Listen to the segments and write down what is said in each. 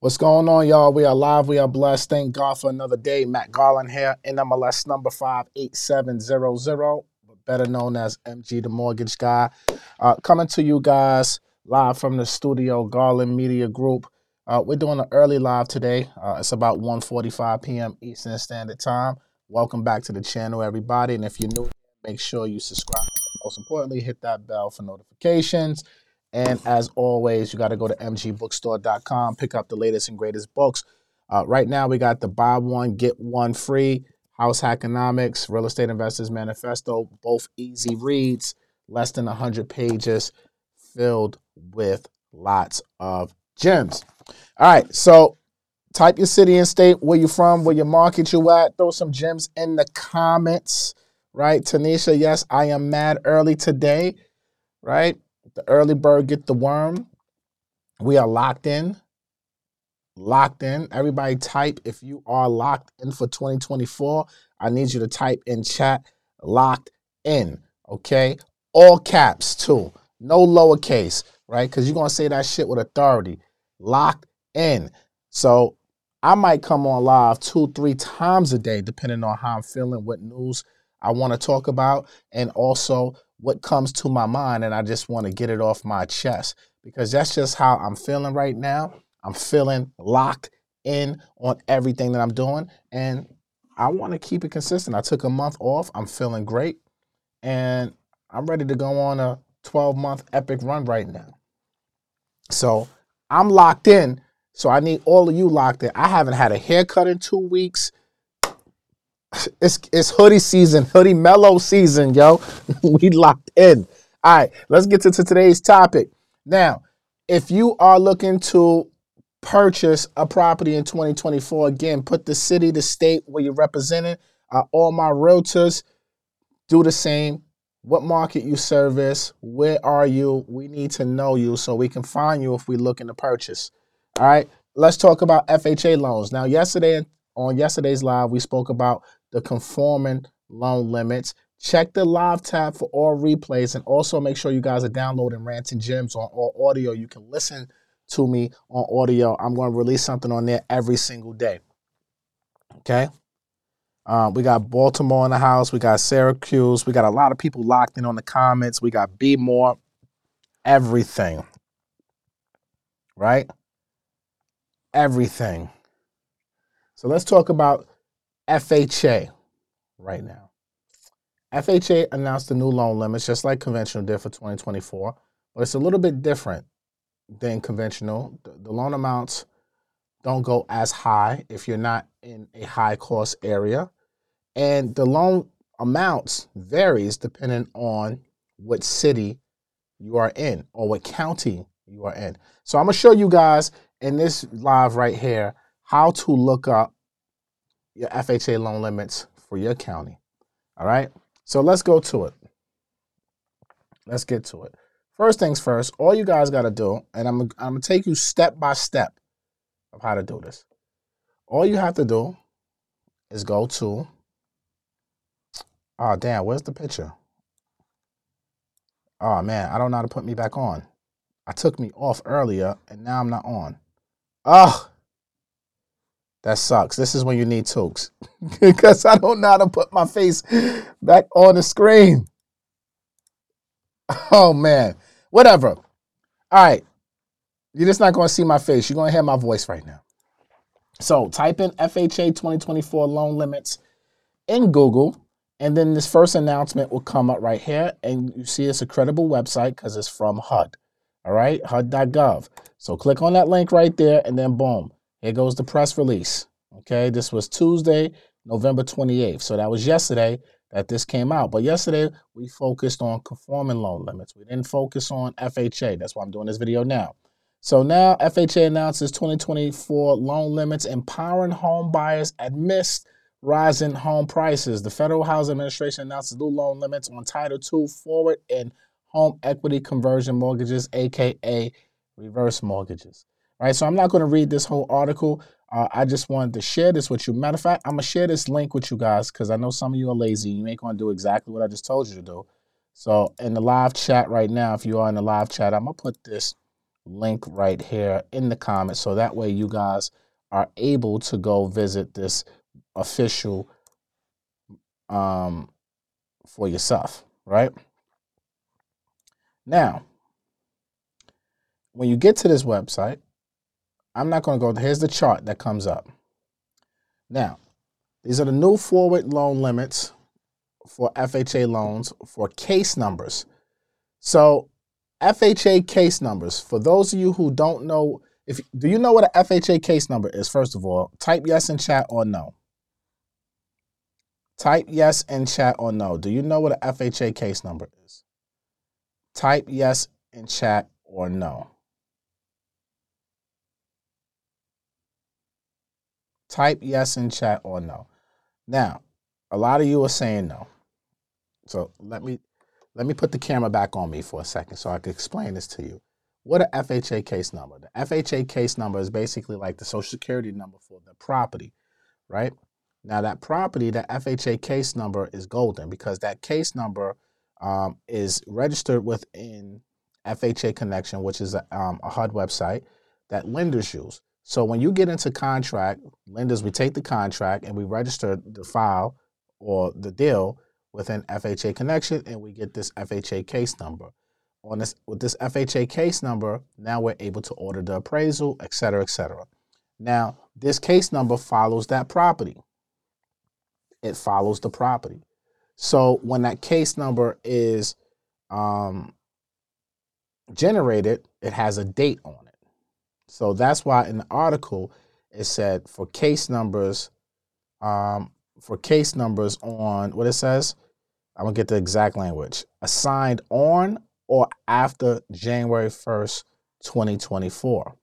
What's going on, y'all? We are live. We are blessed. Thank God for another day. Matt Garland here, NMLS number 58700, better known as MG the Mortgage Guy. Uh, coming to you guys live from the studio, Garland Media Group. Uh, we're doing an early live today. Uh, it's about 1.45 p.m. Eastern Standard Time. Welcome back to the channel, everybody. And if you're new, make sure you subscribe. Most importantly, hit that bell for notifications. And as always, you got to go to mgbookstore.com, pick up the latest and greatest books. Uh, right now, we got the buy one, get one free, House Hackonomics, Real Estate Investors Manifesto, both easy reads, less than 100 pages, filled with lots of gems. All right, so type your city and state, where you're from, where your market you at. Throw some gems in the comments, right? Tanisha, yes, I am mad early today, right? The early bird get the worm. We are locked in. Locked in. Everybody type if you are locked in for 2024. I need you to type in chat locked in. Okay. All caps too. No lowercase, right? Because you're gonna say that shit with authority. Locked in. So I might come on live two, three times a day, depending on how I'm feeling, what news I want to talk about, and also what comes to my mind and I just want to get it off my chest because that's just how I'm feeling right now. I'm feeling locked in on everything that I'm doing and I want to keep it consistent. I took a month off. I'm feeling great and I'm ready to go on a 12 month epic run right now. So I'm locked in. So I need all of you locked in. I haven't had a haircut in two weeks it's it's hoodie season, hoodie mellow season, yo. we locked in. All right, let's get to, to today's topic. Now, if you are looking to purchase a property in 2024, again, put the city, the state where you're representing. Uh, all my realtors do the same. What market you service? Where are you? We need to know you so we can find you if we're looking to purchase. All right, let's talk about FHA loans. Now, yesterday on yesterday's live, we spoke about the conforming loan limits. Check the live tab for all replays and also make sure you guys are downloading Rants and Gems on all audio. You can listen to me on audio. I'm going to release something on there every single day. Okay. Um, we got Baltimore in the house. We got Syracuse. We got a lot of people locked in on the comments. We got B more, everything. Right? Everything. So let's talk about FHA right now. FHA announced the new loan limits, just like conventional did for 2024, but it's a little bit different than conventional. The, the loan amounts don't go as high if you're not in a high cost area, and the loan amounts varies depending on what city you are in or what county you are in. So I'm gonna show you guys in this live right here how to look up your FHA loan limits for your county. All right. So let's go to it. Let's get to it. First things first, all you guys got to do, and I'm, I'm going to take you step by step of how to do this. All you have to do is go to, oh, damn, where's the picture? Oh, man, I don't know how to put me back on. I took me off earlier, and now I'm not on. Oh, that sucks. This is when you need tokes because I don't know how to put my face back on the screen. Oh man, whatever. All right, you're just not going to see my face. You're going to hear my voice right now. So type in FHA 2024 loan limits in Google, and then this first announcement will come up right here, and you see it's a credible website because it's from HUD. All right, HUD.gov. So click on that link right there, and then boom here goes the press release. Okay, this was Tuesday, November 28th. So that was yesterday that this came out. But yesterday we focused on conforming loan limits. We didn't focus on FHA. That's why I'm doing this video now. So now FHA announces 2024 loan limits empowering home buyers amidst rising home prices. The Federal Housing Administration announces new loan limits on Title II forward and home equity conversion mortgages, aka reverse mortgages. Right, so I'm not going to read this whole article. Uh, I just wanted to share this with you. Matter of fact, I'm gonna share this link with you guys because I know some of you are lazy. You ain't gonna do exactly what I just told you to do. So in the live chat right now, if you are in the live chat, I'm gonna put this link right here in the comments so that way you guys are able to go visit this official um, for yourself, right? Now, when you get to this website, I'm not going to go, here's the chart that comes up. Now, these are the new forward loan limits for FHA loans for case numbers. So, FHA case numbers, for those of you who don't know, if do you know what an FHA case number is? First of all, type yes in chat or no. Type yes in chat or no. Do you know what an FHA case number is? Type yes in chat or no. Type yes in chat or no. Now, a lot of you are saying no. So let me let me put the camera back on me for a second so I can explain this to you. What a FHA case number? The FHA case number is basically like the social security number for the property, right? Now that property, that FHA case number is golden because that case number um, is registered within FHA Connection, which is a, um, a HUD website that lenders use. So when you get into contract, lenders, we take the contract and we register the file or the deal with an FHA Connection and we get this FHA case number. On this with this FHA case number, now we're able to order the appraisal, et cetera, et cetera. Now, this case number follows that property. It follows the property. So when that case number is um, generated, it has a date on it. So that's why in the article it said for case numbers, um, for case numbers on what it says, I'm gonna get the exact language. Assigned on or after January 1st, 2024.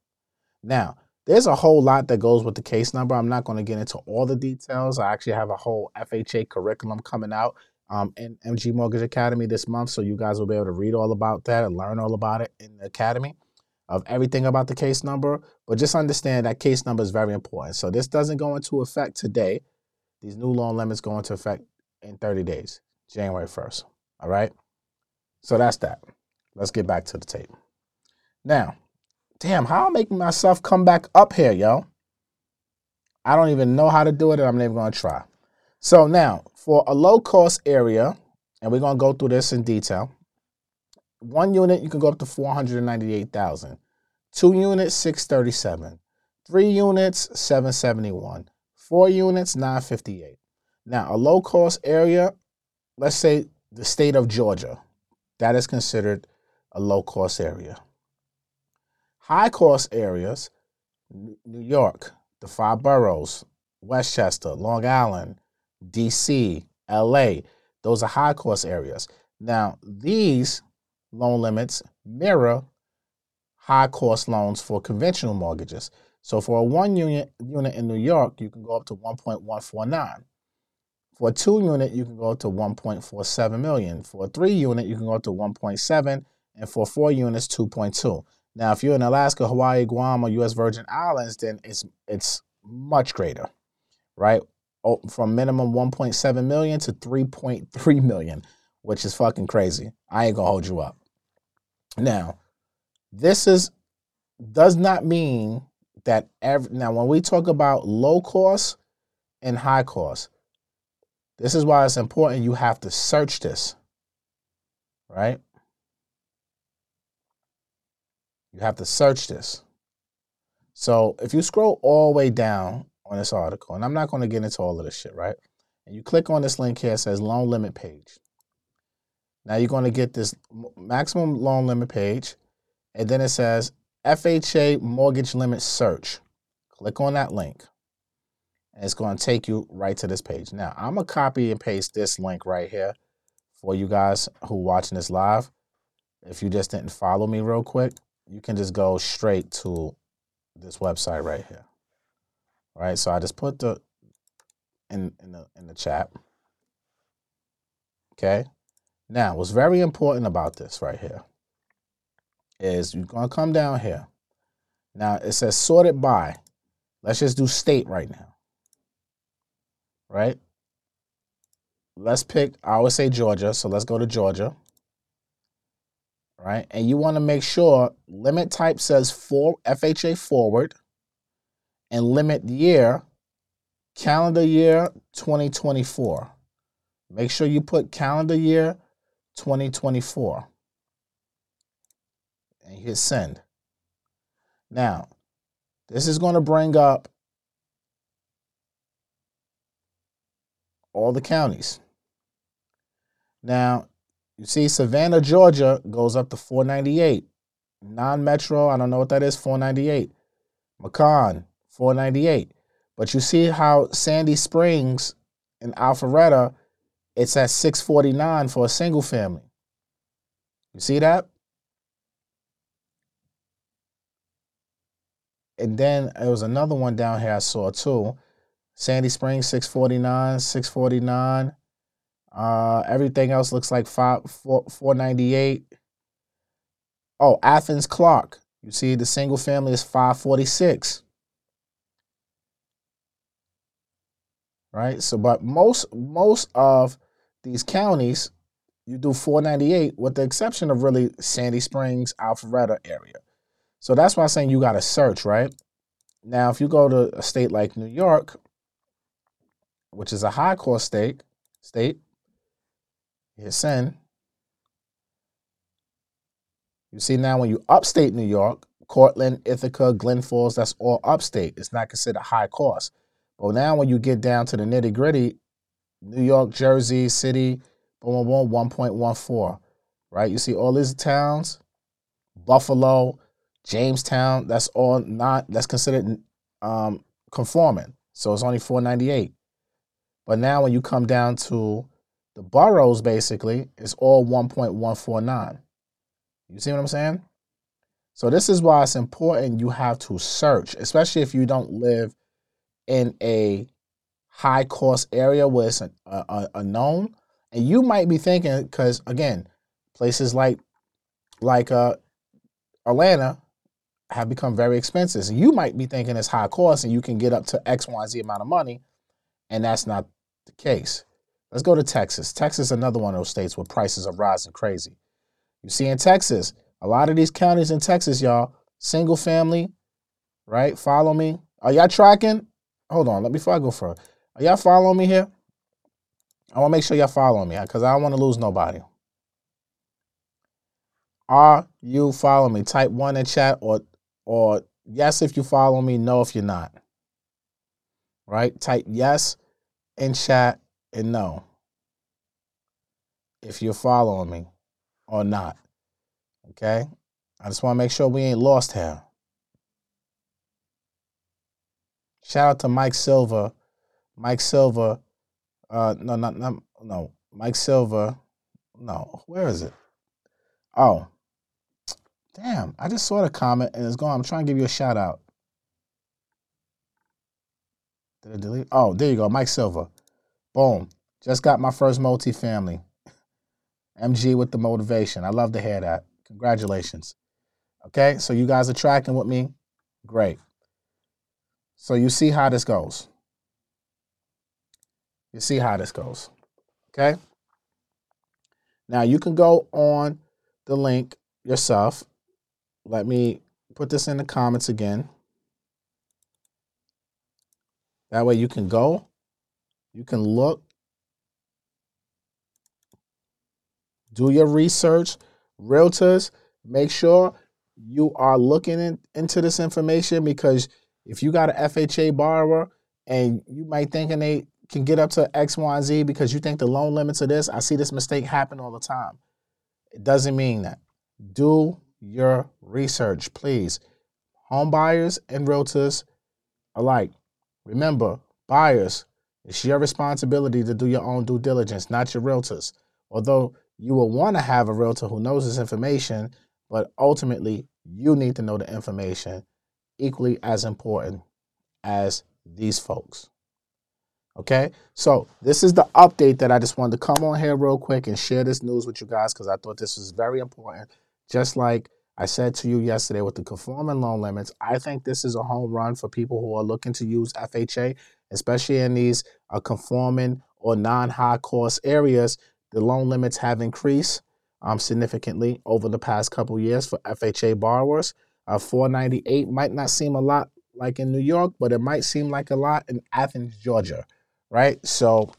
Now, there's a whole lot that goes with the case number. I'm not going to get into all the details. I actually have a whole FHA curriculum coming out um, in MG Mortgage Academy this month, so you guys will be able to read all about that and learn all about it in the academy of everything about the case number. But just understand that case number is very important. So this doesn't go into effect today. These new loan limits go into effect in 30 days, January 1st. All right. So that's that. Let's get back to the tape. Now, damn, how I'm making myself come back up here, yo. I don't even know how to do it, and I'm never gonna try. So now, for a low cost area, and we're gonna go through this in detail. One unit, you can go up to 498,000. Two units, 637. Three units, 771. Four units, 958. Now, a low cost area, let's say the state of Georgia, that is considered a low cost area. High cost areas, New York, the five boroughs, Westchester, Long Island, DC, LA, those are high cost areas. Now, these loan limits mirror high cost loans for conventional mortgages. So for a one unit unit in New York, you can go up to 1.149. For a two unit, you can go up to 1.47 million. For a three unit, you can go up to 1.7, and for four units, 2.2. Now, if you're in Alaska, Hawaii, Guam, or U.S. Virgin Islands, then it's it's much greater, right? Oh, from minimum 1.7 million to 3.3 million, which is fucking crazy. I ain't gonna hold you up. Now, this is does not mean that every now when we talk about low cost and high cost, this is why it's important you have to search this, right? You have to search this. So if you scroll all the way down on this article, and I'm not going to get into all of this shit, right? And you click on this link here, it says loan limit page. Now you're going to get this maximum loan limit page, and then it says FHA mortgage limit search. Click on that link and it's going to take you right to this page. Now, I'm to copy and paste this link right here for you guys who are watching this live. If you just didn't follow me real quick, you can just go straight to this website right here. All right, so I just put the in in the in the chat. Okay. Now, what's very important about this right here is you're gonna come down here. Now it says sorted by. Let's just do state right now right? Let's pick, I always say Georgia, so let's go to Georgia. right? And you want to make sure limit type says for FHA forward and limit year calendar year 2024. Make sure you put calendar year 2024 and hit send. Now, this is going to bring up all the counties. Now, you see Savannah, Georgia goes up to 498. Non-metro, I don't know what that is, 498. Macon, 498. But you see how Sandy Springs and Alpharetta, it's at 649 for a single family. You see that? And then there was another one down here I saw too. Sandy Springs, 649, 649. Uh, everything else looks like five, four, 498. Oh, Athens Clarke. You see the single family is 546. Right? So, but most most of these counties, you do 498 with the exception of really Sandy Springs, Alpharetta area. So that's why I'm saying you got to search, right? Now, if you go to a state like New York, which is a high cost state, state, hit send. You see now when you upstate New York, Cortland, Ithaca, Glen Falls, that's all upstate. It's not considered high cost. But now when you get down to the nitty gritty, New York, Jersey City, boom, boom, boom, 1.14, right? You see all these towns, Buffalo, Jamestown, that's all not, that's considered um, conforming. So it's only 498. But now when you come down to the boroughs, basically, it's all 1.149. You see what I'm saying? So this is why it's important you have to search, especially if you don't live in a high cost area where it's a, a, a known. And you might be thinking, because again, places like like uh, Atlanta have become very expensive. So you might be thinking it's high cost and you can get up to X, Y, Z amount of money, and that's not the case. Let's go to Texas. Texas is another one of those states where prices are rising crazy. You see in Texas, a lot of these counties in Texas, y'all, single family, right? Follow me. Are y'all tracking? Hold on, let me before I go further. Are y'all following me here? I want to make sure y'all following me because I don't want to lose nobody. Are you following me? Type one in chat or or yes if you follow me, no if you're not. Right? Type yes in chat and no if you're following me or not. Okay? I just want to make sure we ain't lost here. Shout out to Mike Silver. Mike Silver. Uh no, not, not no. Mike Silver. No, where is it? Oh. Damn, I just saw the comment and it's gone. I'm trying to give you a shout out. Did I delete? Oh, there you go. Mike Silver. Boom. Just got my first multifamily. MG with the motivation. I love to hear that. Congratulations. Okay, so you guys are tracking with me. Great. So you see how this goes. You see how this goes. Okay. Now you can go on the link yourself. Let me put this in the comments again. That way you can go you can look, do your research. Realtors, make sure you are looking in, into this information because if you got an FHA borrower and you might think they can get up to X, Y, Z because you think the loan limits are this, I see this mistake happen all the time. It doesn't mean that. Do your research, please. Home buyers and realtors alike. Remember, buyers, it's your responsibility to do your own due diligence, not your realtor's. Although you will want to have a realtor who knows this information, but ultimately you need to know the information equally as important as these folks. Okay, so this is the update that I just wanted to come on here real quick and share this news with you guys because I thought this was very important. Just like I said to you yesterday with the conforming loan limits, I think this is a home run for people who are looking to use FHA especially in these uh, conforming or non-high cost areas, the loan limits have increased. um, significantly over the past couple years for FHA borrowers. Uh, 498 might not seem a lot like in New York, but it might seem like a lot in Athens, Georgia, right? So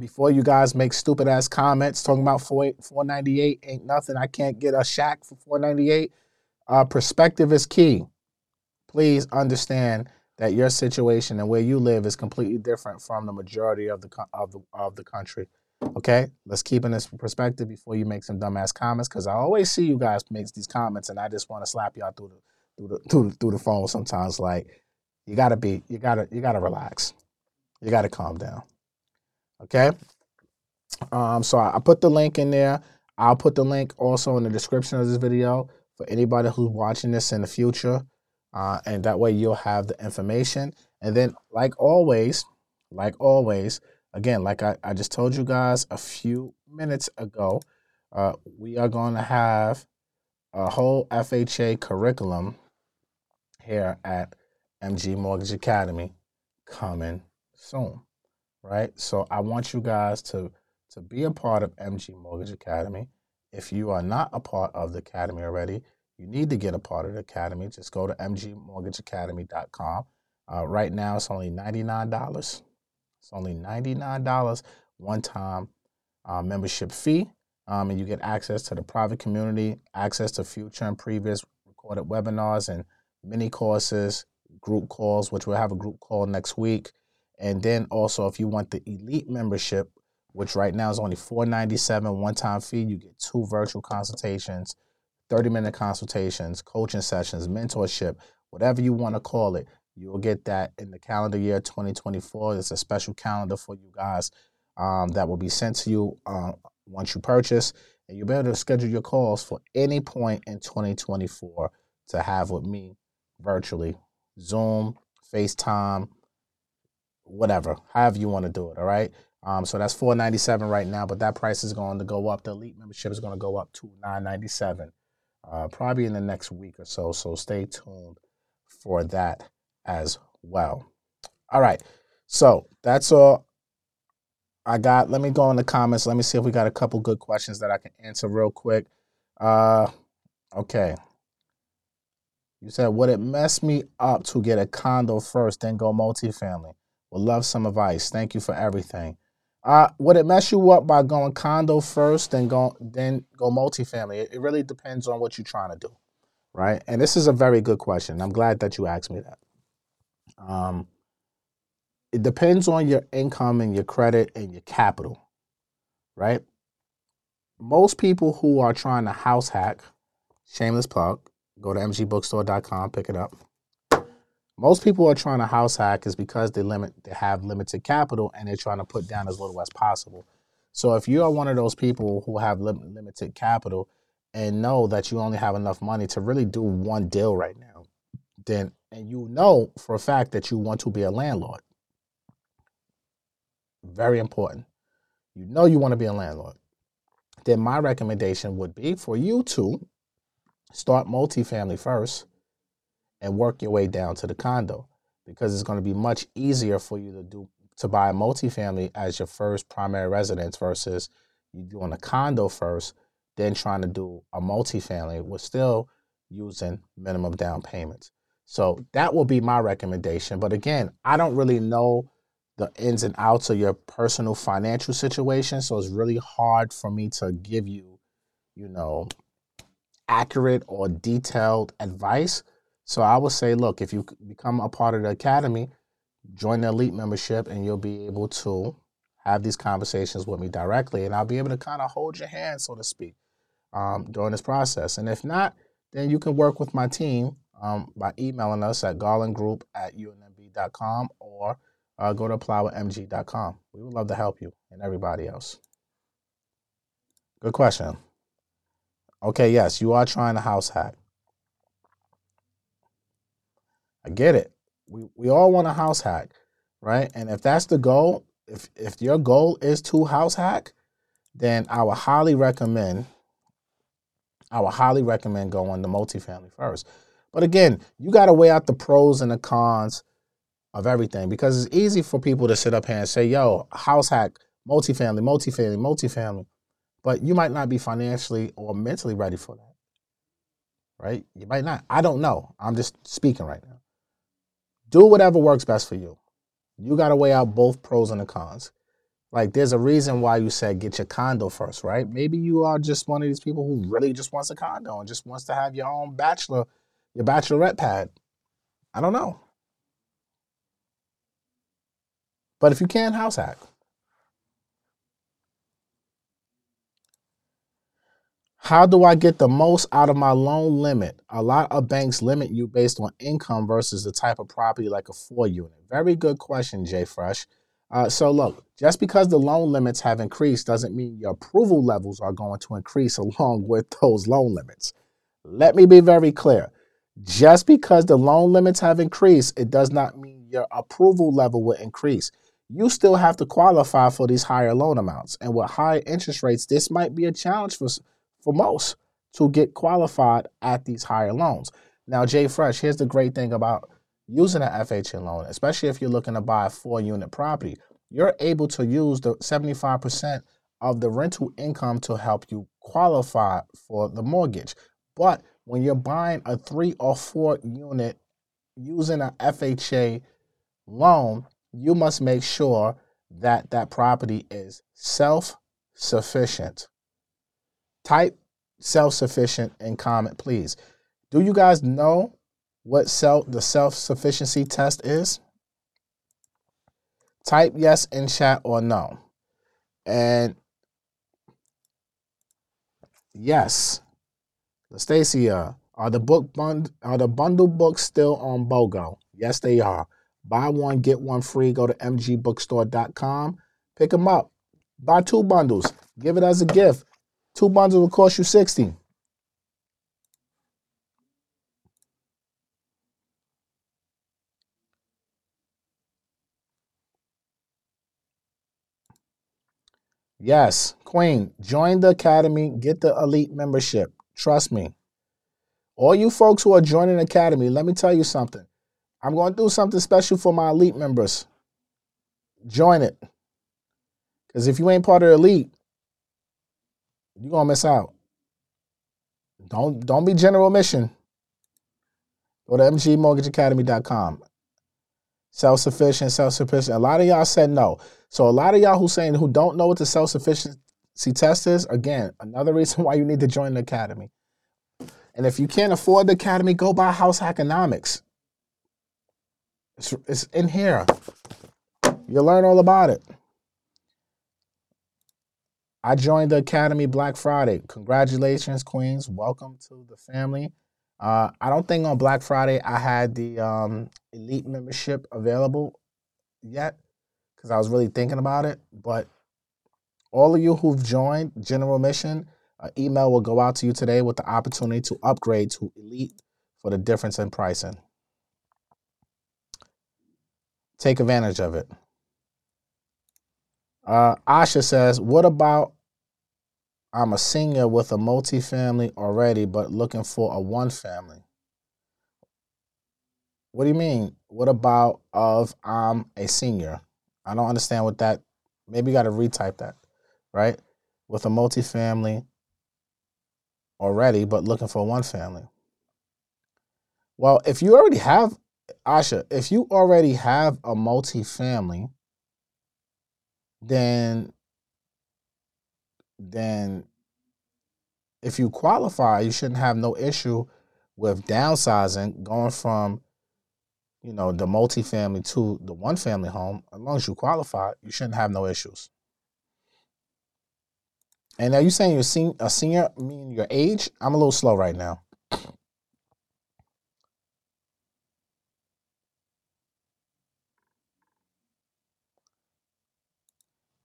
before you guys make stupid ass comments talking about 498 ain't nothing, I can't get a shack for 498. Uh, perspective is key. Please understand that your situation and where you live is completely different from the majority of the of the of the country. Okay, let's keep in this perspective before you make some dumbass comments because I always see you guys make these comments and I just want to slap y'all through the through the through, the, through the phone sometimes. Like you gotta be, you gotta you gotta relax, you gotta calm down. Okay. Um, so I, I put the link in there. I'll put the link also in the description of this video for anybody who's watching this in the future. Uh, and that way you'll have the information. And then, like always, like always, again, like I, I just told you guys a few minutes ago, uh, we are going to have a whole FHA curriculum here at MG Mortgage Academy coming soon, right? So I want you guys to to be a part of MG Mortgage Academy. If you are not a part of the academy already, you need to get a part of the academy. Just go to mgmortgageacademy.com. Uh, right now, it's only $99. It's only $99 one time uh, membership fee. Um, and you get access to the private community, access to future and previous recorded webinars and mini courses, group calls, which we'll have a group call next week. And then also, if you want the elite membership, which right now is only 497 one time fee, you get two virtual consultations, 30 minute consultations, coaching sessions, mentorship, whatever you want to call it. You'll get that in the calendar year 2024. It's a special calendar for you guys um, that will be sent to you uh, once you purchase. And you'll be able to schedule your calls for any point in 2024 to have with me virtually Zoom, FaceTime, whatever, however you want to do it. All right. Um, so that's 497 right now, but that price is going to go up. The elite membership is going to go up to 997 uh, probably in the next week or so. So stay tuned for that as well. All right. So that's all I got. Let me go in the comments. Let me see if we got a couple good questions that I can answer real quick. Uh, okay. You said, would it mess me up to get a condo first, then go multifamily? Would love some advice. Thank you for everything. Uh, would it mess you up by going condo first, then go then go multifamily? It, it really depends on what you're trying to do, right? And this is a very good question. I'm glad that you asked me that. Um, it depends on your income and your credit and your capital, right? Most people who are trying to house hack, shameless plug, go to mgbookstore.com, pick it up. Most people are trying to house hack is because they limit they have limited capital and they're trying to put down as little as possible. So if you are one of those people who have lim- limited capital and know that you only have enough money to really do one deal right now, then and you know for a fact that you want to be a landlord. Very important. You know you want to be a landlord. Then my recommendation would be for you to start multifamily first and work your way down to the condo because it's going to be much easier for you to do to buy a multifamily as your first primary residence versus you doing a condo first, then trying to do a multifamily with still using minimum down payments. So that will be my recommendation. But again, I don't really know the ins and outs of your personal financial situation. So it's really hard for me to give you, you know, accurate or detailed advice. So I would say, look, if you become a part of the academy, join the elite membership, and you'll be able to have these conversations with me directly, and I'll be able to kind of hold your hand, so to speak, um, during this process. And if not, then you can work with my team um, by emailing us at garlandgroup at unmb.com or uh, go to applywithmg.com. We would love to help you and everybody else. Good question. Okay, yes, you are trying to house hack. I get it. We we all want a house hack, right? And if that's the goal, if if your goal is to house hack, then I would highly recommend I would highly recommend going to multifamily first. But again, you got to weigh out the pros and the cons of everything because it's easy for people to sit up here and say, "Yo, house hack, multifamily, multifamily, multifamily." but you might not be financially or mentally ready for that. Right? You might not. I don't know. I'm just speaking right now. Do whatever works best for you. You got to weigh out both pros and the cons. Like, there's a reason why you said get your condo first, right? Maybe you are just one of these people who really just wants a condo and just wants to have your own bachelor, your bachelorette pad. I don't know. But if you can, house hack. How do I get the most out of my loan limit? A lot of banks limit you based on income versus the type of property like a four unit. Very good question, Jay Fresh. Uh, so, look, just because the loan limits have increased doesn't mean your approval levels are going to increase along with those loan limits. Let me be very clear. Just because the loan limits have increased, it does not mean your approval level will increase. You still have to qualify for these higher loan amounts. And with high interest rates, this might be a challenge for for most to get qualified at these higher loans. Now, Jay Fresh, here's the great thing about using an FHA loan, especially if you're looking to buy a four unit property. You're able to use the 75% of the rental income to help you qualify for the mortgage. But when you're buying a three or four unit using an FHA loan, you must make sure that that property is self sufficient. Type self sufficient and comment, please. Do you guys know what self the self sufficiency test is? Type yes in chat or no. And yes, Stacia, are the book bund are the bundle books still on BOGO? Yes, they are. Buy one, get one free. Go to mgbookstore.com. Pick them up. Buy two bundles. Give it as a gift. Two bundles will cost you 60. Yes, Queen, join the academy, get the elite membership. Trust me. All you folks who are joining the academy, let me tell you something. I'm going to do something special for my elite members. Join it. Because if you ain't part of the elite, you're gonna miss out. Don't don't be general mission. Go to mgmortgageacademy.com. Self-sufficient, self-sufficient. A lot of y'all said no. So a lot of y'all who saying who don't know what the self-sufficiency test is, again, another reason why you need to join the academy. And if you can't afford the academy, go buy House Hackonomics. It's, it's in here. You'll learn all about it. I joined the Academy Black Friday. Congratulations, Queens. Welcome to the family. Uh, I don't think on Black Friday I had the um, elite membership available yet because I was really thinking about it. But all of you who've joined General Mission, an email will go out to you today with the opportunity to upgrade to elite for the difference in pricing. Take advantage of it. Uh, Asha says, What about I'm a senior with a multifamily already, but looking for a one family? What do you mean? What about of I'm a senior? I don't understand what that. Maybe you got to retype that, right? With a multifamily already, but looking for one family. Well, if you already have Asha, if you already have a multifamily, then then if you qualify, you shouldn't have no issue with downsizing, going from you know the multifamily to the one family home. As long as you qualify, you shouldn't have no issues. And are you saying you're sen- a senior, meaning your age? I'm a little slow right now.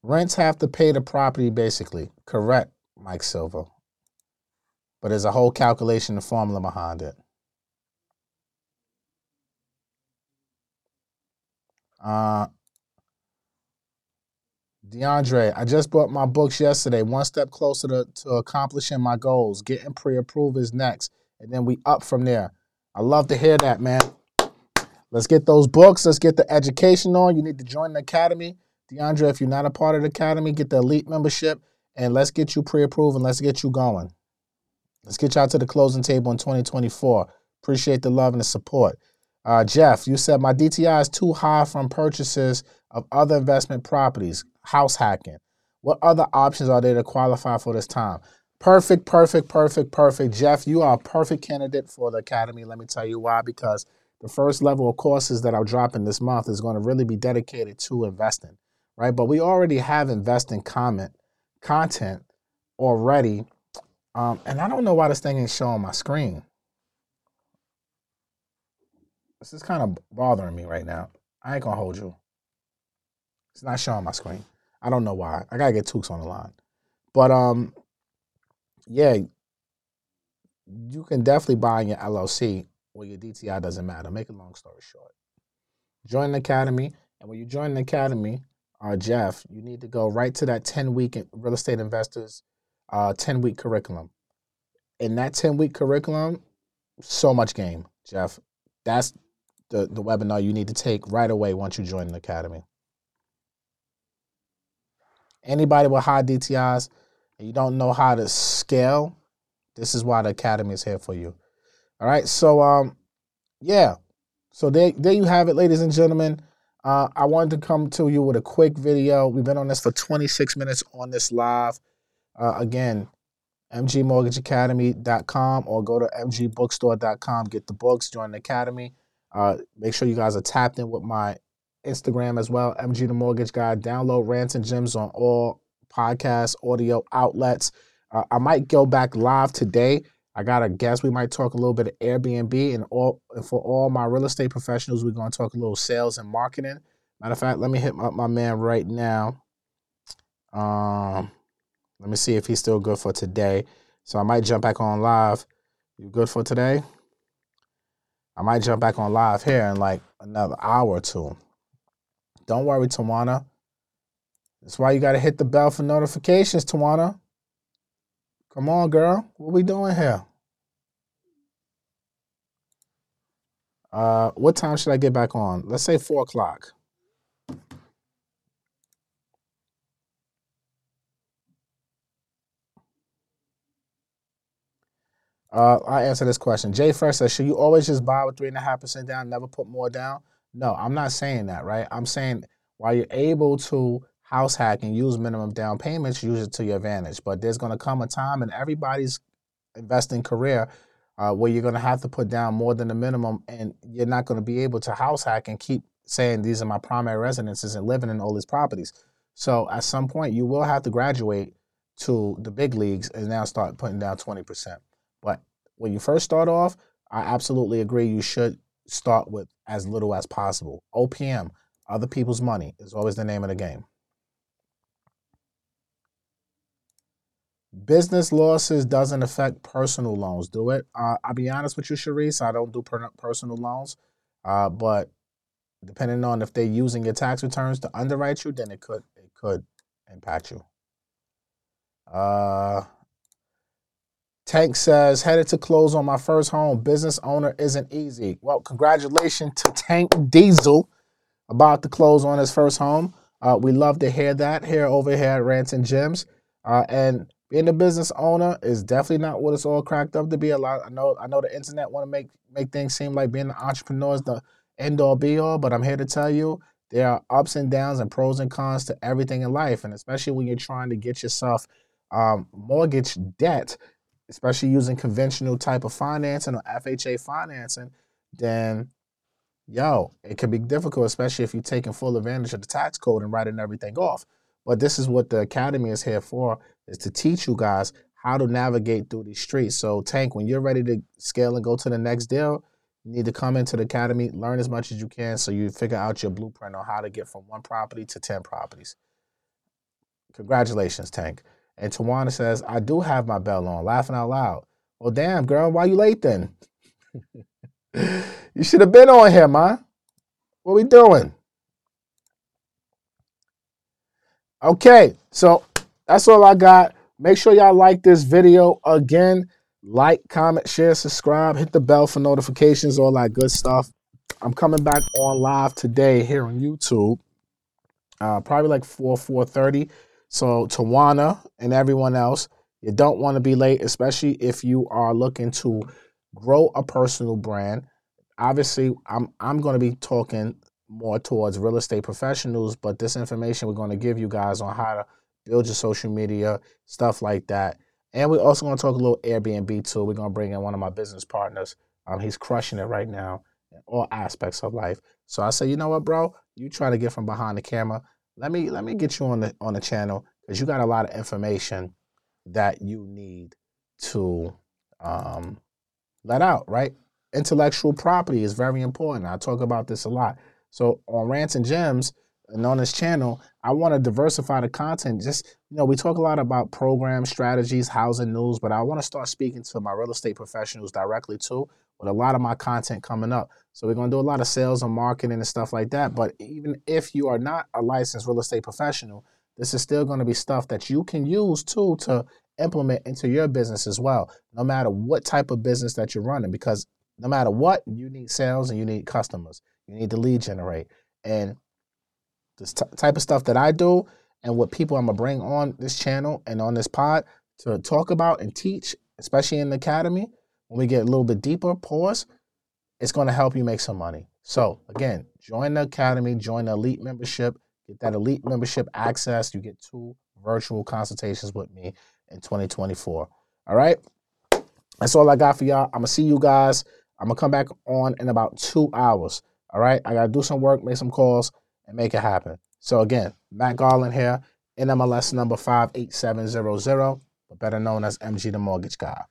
Rents have to pay the property basically. Correct, Mike Silva. But there's a whole calculation and formula behind it. Uh, DeAndre, I just bought my books yesterday. One step closer to, to accomplishing my goals. Getting pre approved is next. And then we up from there. I love to hear that, man. Let's get those books. Let's get the education on. You need to join the academy. DeAndre, if you're not a part of the academy, get the elite membership. and let's get you pre-approved and let's get you going. Let's get you out to the closing table in 2024. Appreciate the love and the support. Uh, Jeff, you said my DTI is too high from purchases of other investment properties, house hacking. What other options are there to qualify for this time? Perfect, perfect, perfect, perfect. Jeff, you are a perfect candidate for the Academy. Let me tell you why. Because the first level of courses that I'm dropping this month is going to really be dedicated to investing, right? But we already have investing comment content already, um, and I don't know why this thing ain't showing my screen. This is kind of bothering me right now. I ain't gonna hold you. It's not showing my screen. I don't know why. I gotta get Tukes on the line. But um, yeah, you can definitely buy in your LLC or your DTI doesn't matter. Make a long story short. Join the academy, and when you join the academy, uh, Jeff, you need to go right to that 10 week real estate investors uh, 10 week curriculum. In that 10 week curriculum, so much game, Jeff. That's the, the webinar you need to take right away once you join the academy. Anybody with high DTIs and you don't know how to scale, this is why the academy is here for you. All right. So um yeah. So there there you have it, ladies and gentlemen. Uh, I wanted to come to you with a quick video. We've been on this for 26 minutes on this live. Uh, again, mgmortgageacademy.com or go to mgbookstore.com. Get the books, join the academy. Uh, make sure you guys are tapped in with my Instagram as well, MG the Mortgage Guy. Download Rants and Gems on all podcast audio outlets. Uh, I might go back live today. I got a guest. We might talk a little bit of Airbnb and all and for all my real estate professionals, we're going to talk a little sales and marketing. Matter of fact, let me hit my, my man right now. Um, let me see if he's still good for today. So I might jump back on live. You good for today? I might jump back on live here in like another hour or two. Don't worry, Tawana. That's why you got to hit the bell for notifications, Tawana. Come on, girl. What we doing here? Uh, what time should I get back on? Let's say four o'clock. Uh, I answer this question. Jay Fresh says, should you always just buy with three and a half percent down, never put more down? No, I'm not saying that, right? I'm saying while you're able to house hack and use minimum down payments, use it to your advantage. But there's going to come a time in everybody's investing career uh, where you're going to have to put down more than the minimum, and you're not going to be able to house hack and keep saying these are my primary residences and living in all these properties. So at some point, you will have to graduate to the big leagues and now start putting down 20%. But when you first start off, I absolutely agree you should start with as little as possible. OPM, other people's money, is always the name of the game. Business losses doesn't affect personal loans, do it? Uh, I'll be honest with you, Sharice, I don't do per- personal loans, uh, but depending on if they're using your tax returns to underwrite you, then it could it could impact you. Uh, Tank says, headed to close on my first home. Business owner isn't easy. Well, congratulations to Tank Diesel about to close on his first home. Uh, we love to hear that here over here at Rants and Gems. Uh, and being a business owner is definitely not what it's all cracked up to be. A lot. I know. I know the internet want to make make things seem like being an entrepreneur is the end all be all, but I'm here to tell you there are ups and downs and pros and cons to everything in life, and especially when you're trying to get yourself um, mortgage debt especially using conventional type of financing or FHA financing, then yo, it can be difficult, especially if you're taking full advantage of the tax code and writing everything off. But this is what the academy is here for, is to teach you guys how to navigate through these streets. So Tank, when you're ready to scale and go to the next deal, you need to come into the academy, learn as much as you can so you figure out your blueprint on how to get from one property to 10 properties. Congratulations, Tank. And Tawana says, I do have my bell on, laughing out loud. Well, damn, girl, why you late then? you should have been on here, man. What we doing? Okay, so that's all I got. Make sure y'all like this video again. Like, comment, share, subscribe, hit the bell for notifications, all that good stuff. I'm coming back on live today here on YouTube. Uh, probably like 4, 4.30 So, Tawana and everyone else, you don't want to be late, especially if you are looking to grow a personal brand. Obviously, I'm I'm going to be talking more towards real estate professionals, but this information we're going to give you guys on how to build your social media, stuff like that. And we're also going to talk a little Airbnb too. We're going to bring in one of my business partners. Um, he's crushing it right now in all aspects of life. So I say, you know what, bro? You try to get from behind the camera. Let me let me get you on the on the channel because you got a lot of information that you need to um, let out, right? Intellectual property is very important. I talk about this a lot. So on Rants and Gems and on this channel, I want to diversify the content. Just, you know, we talk a lot about program strategies, housing news, but I want to start speaking to my real estate professionals directly too, with a lot of my content coming up. So we're going to do a lot of sales and marketing and stuff like that. But even if you are not a licensed real estate professional, this is still going to be stuff that you can use too to implement into your business as well, no matter what type of business that you're running, because no matter what, you need sales and you need customers. You need to lead generate. And this t- type of stuff that I do and what people I'm to bring on this channel and on this pod to talk about and teach, especially in the academy, when we get a little bit deeper, pause, it's to help you make some money. So, again, join the academy, join the elite membership, get that elite membership access. You get two virtual consultations with me in 2024. All right. That's all I got for y'all. I'm to see you guys. I'm to come back on in about two hours. All right. I got to do some work, make some calls, and make it happen. So, again, Matt Garland here, NMLS number 58700, but better known as MG the Mortgage Guy.